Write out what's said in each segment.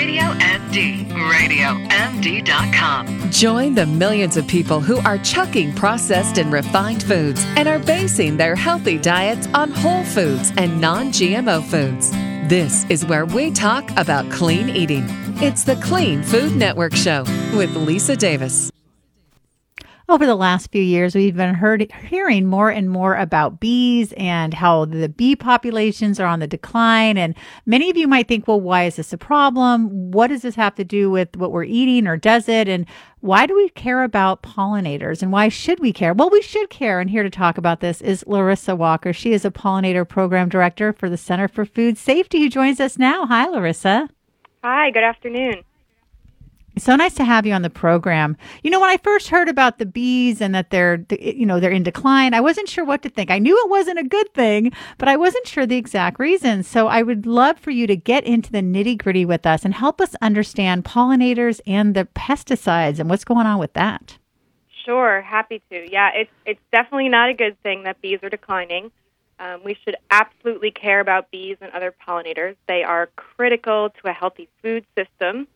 Radio MD, RadioMD.com. Join the millions of people who are chucking processed and refined foods and are basing their healthy diets on whole foods and non GMO foods. This is where we talk about clean eating. It's the Clean Food Network Show with Lisa Davis. Over the last few years, we've been heard, hearing more and more about bees and how the bee populations are on the decline. And many of you might think, well, why is this a problem? What does this have to do with what we're eating, or does it? And why do we care about pollinators and why should we care? Well, we should care. And here to talk about this is Larissa Walker. She is a pollinator program director for the Center for Food Safety who joins us now. Hi, Larissa. Hi, good afternoon. So nice to have you on the program. You know, when I first heard about the bees and that they're, you know, they're in decline, I wasn't sure what to think. I knew it wasn't a good thing, but I wasn't sure the exact reason. So I would love for you to get into the nitty gritty with us and help us understand pollinators and the pesticides and what's going on with that. Sure, happy to. Yeah, it's it's definitely not a good thing that bees are declining. Um, we should absolutely care about bees and other pollinators. They are critical to a healthy food system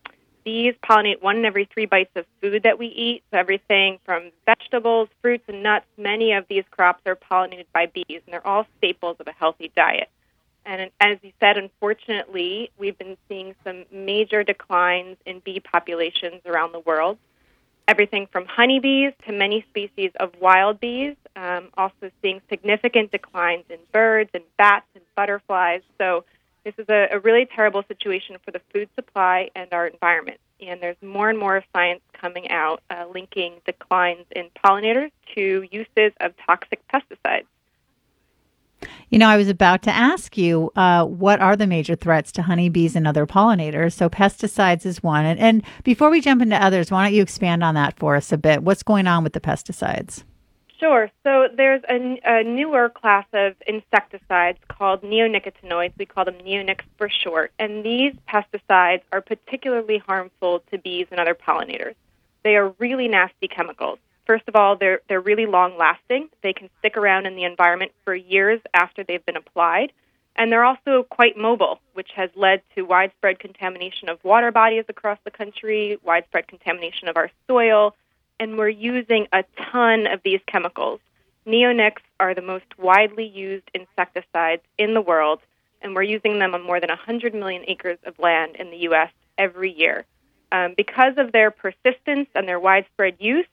bees pollinate one in every three bites of food that we eat. So everything from vegetables, fruits, and nuts, many of these crops are pollinated by bees, and they're all staples of a healthy diet. And as you said, unfortunately, we've been seeing some major declines in bee populations around the world. Everything from honeybees to many species of wild bees, um, also seeing significant declines in birds and bats and butterflies. So this is a, a really terrible situation for the food supply and our environment. And there's more and more science coming out uh, linking declines in pollinators to uses of toxic pesticides. You know, I was about to ask you uh, what are the major threats to honeybees and other pollinators. So, pesticides is one. And, and before we jump into others, why don't you expand on that for us a bit? What's going on with the pesticides? Sure. So there's a, a, newer class of insecticides called neonicotinoids. We call them neonics for short. And these pesticides are particularly harmful to bees and other pollinators. They are really nasty chemicals. First of all, they're, they're really long lasting. They can stick around in the environment for years after they've been applied. And they're also quite mobile, which has led to widespread contamination of water bodies across the country, widespread contamination of our soil, and we're using a ton of these chemicals. Neonics are the most widely used insecticides in the world, and we're using them on more than 100 million acres of land in the U.S. every year. Um, because of their persistence and their widespread use,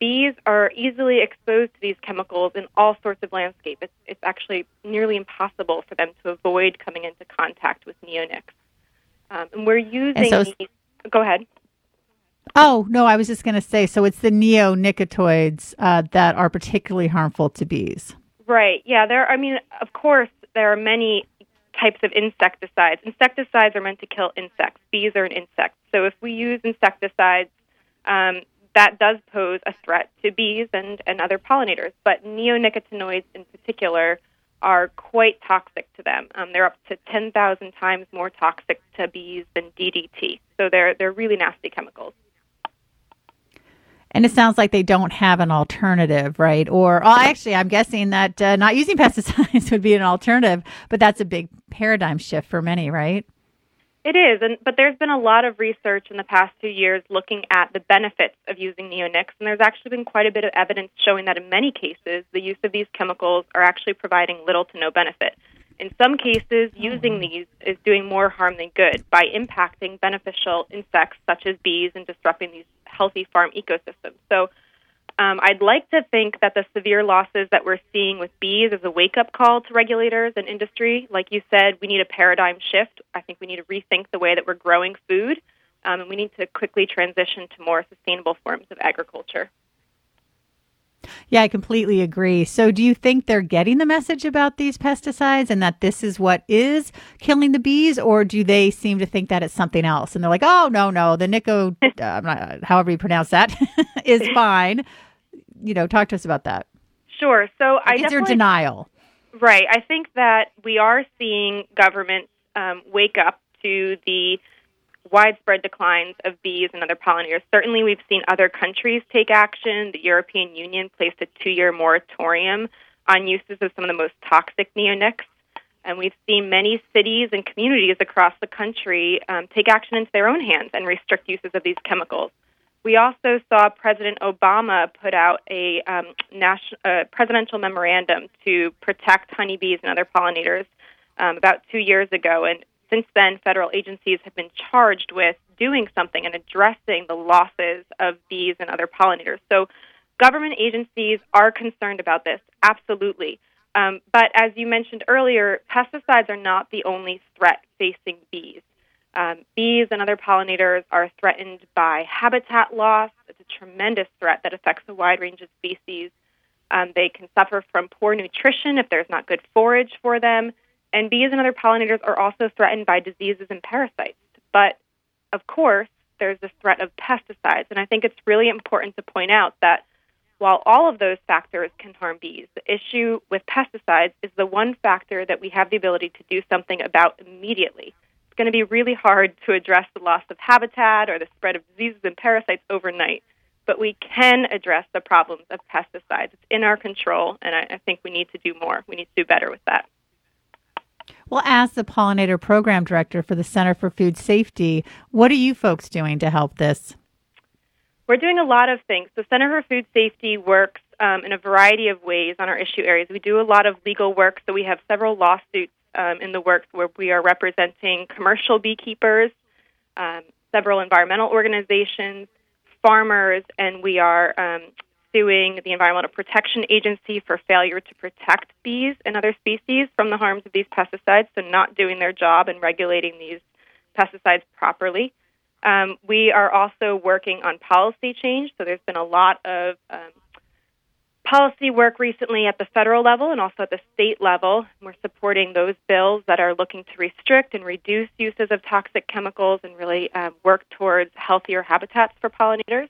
bees are easily exposed to these chemicals in all sorts of landscapes. It's, it's actually nearly impossible for them to avoid coming into contact with neonics. Um, and we're using and so, these. Go ahead. Oh, no, I was just going to say so it's the neonicotinoids uh, that are particularly harmful to bees. Right. Yeah, there I mean, of course, there are many types of insecticides. Insecticides are meant to kill insects. Bees are an insect. So if we use insecticides, um, that does pose a threat to bees and, and other pollinators. But neonicotinoids in particular are quite toxic to them. Um, they're up to 10,000 times more toxic to bees than DDT. So they're, they're really nasty chemicals. And it sounds like they don't have an alternative, right? Or oh, actually, I'm guessing that uh, not using pesticides would be an alternative, but that's a big paradigm shift for many, right? It is, and but there's been a lot of research in the past two years looking at the benefits of using neonics, and there's actually been quite a bit of evidence showing that in many cases, the use of these chemicals are actually providing little to no benefit. In some cases, using mm-hmm. these is doing more harm than good by impacting beneficial insects such as bees and disrupting these healthy farm ecosystems. So um, I'd like to think that the severe losses that we're seeing with bees is a wake up call to regulators and industry. Like you said, we need a paradigm shift. I think we need to rethink the way that we're growing food, um, and we need to quickly transition to more sustainable forms of agriculture. Yeah, I completely agree. So, do you think they're getting the message about these pesticides and that this is what is killing the bees, or do they seem to think that it's something else? And they're like, "Oh, no, no, the Nico, uh, not, however you pronounce that, is fine." You know, talk to us about that. Sure. So, I is there denial? Right. I think that we are seeing governments um, wake up to the widespread declines of bees and other pollinators. Certainly, we've seen other countries take action. The European Union placed a two year moratorium on uses of some of the most toxic neonics. And we've seen many cities and communities across the country um, take action into their own hands and restrict uses of these chemicals. We also saw President Obama put out a um, national, uh, presidential memorandum to protect honeybees and other pollinators um, about two years ago. And since then, federal agencies have been charged with doing something and addressing the losses of bees and other pollinators. So, government agencies are concerned about this, absolutely. Um, but as you mentioned earlier, pesticides are not the only threat facing bees. Um, bees and other pollinators are threatened by habitat loss. It's a tremendous threat that affects a wide range of species. Um, they can suffer from poor nutrition if there's not good forage for them. And bees and other pollinators are also threatened by diseases and parasites. But of course, there's the threat of pesticides. And I think it's really important to point out that while all of those factors can harm bees, the issue with pesticides is the one factor that we have the ability to do something about immediately It's going to be really hard to address the loss of habitat or the spread of diseases and parasites overnight. But we can address the problems of pesticides. It's in our control, and I, I think we need to do more. We need to do better with that. Well, as the pollinator program director for the Center for Food Safety, what are you folks doing to help this? We're doing a lot of things. The Center for Food Safety works um, in a variety of ways on our issue areas. We do a lot of legal work, so we have several lawsuits um, in the works where we are representing commercial beekeepers, um, several environmental organizations, farmers, and we are um, suing the Environmental Protection Agency for failure to protect bees and other species from the harms of these pesticides, so not doing their job and regulating these pesticides properly. Um, we are also working on policy change, so there's been a lot of um, policy work recently at the federal level and also at the state level. We're supporting those bills that are looking to restrict and reduce uses of toxic chemicals and really uh, work towards healthier habitats for pollinators.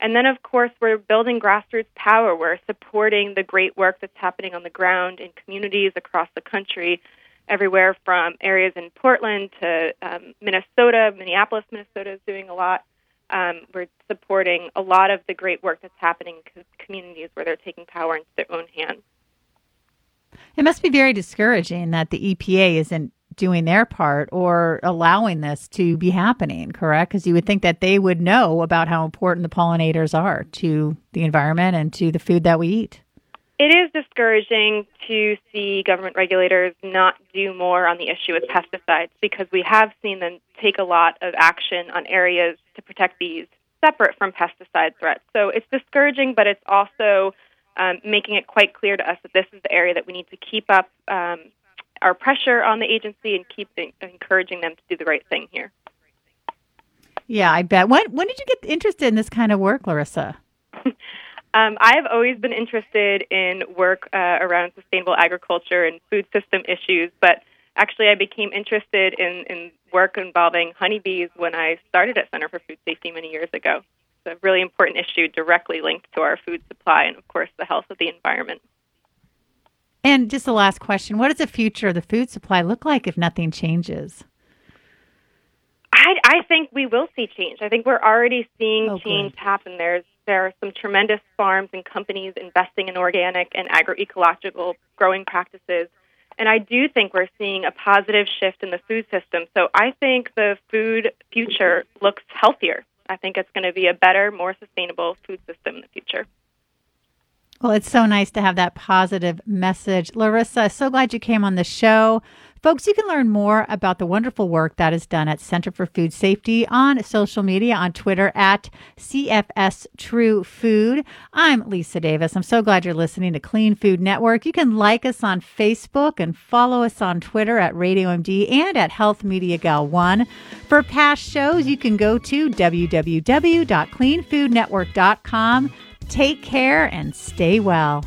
And then, of course, we're building grassroots power. We're supporting the great work that's happening on the ground in communities across the country, everywhere from areas in Portland to um, Minnesota. Minneapolis, Minnesota is doing a lot um, we're supporting a lot of the great work that's happening in communities where they're taking power into their own hands. It must be very discouraging that the EPA isn't doing their part or allowing this to be happening, correct? Because you would think that they would know about how important the pollinators are to the environment and to the food that we eat. It is discouraging to see government regulators not do more on the issue with pesticides because we have seen them take a lot of action on areas to protect bees separate from pesticide threats. So it's discouraging, but it's also um, making it quite clear to us that this is the area that we need to keep up um, our pressure on the agency and keep encouraging them to do the right thing here. Yeah, I bet. When when did you get interested in this kind of work, Larissa? Um, I've always been interested in work uh, around sustainable agriculture and food system issues, but actually, I became interested in, in work involving honeybees when I started at Center for Food Safety many years ago. It's a really important issue directly linked to our food supply and, of course, the health of the environment. And just the last question What does the future of the food supply look like if nothing changes? I, I think we will see change. I think we're already seeing oh, change good. happen. There's there are some tremendous farms and companies investing in organic and agroecological growing practices. And I do think we're seeing a positive shift in the food system. So I think the food future looks healthier. I think it's going to be a better, more sustainable food system in the future. Well, it's so nice to have that positive message. Larissa, so glad you came on the show. Folks, you can learn more about the wonderful work that is done at Center for Food Safety on social media on Twitter at CFS True Food. I'm Lisa Davis. I'm so glad you're listening to Clean Food Network. You can like us on Facebook and follow us on Twitter at Radio MD and at Health Media Gal 1. For past shows, you can go to www.cleanfoodnetwork.com. Take care and stay well.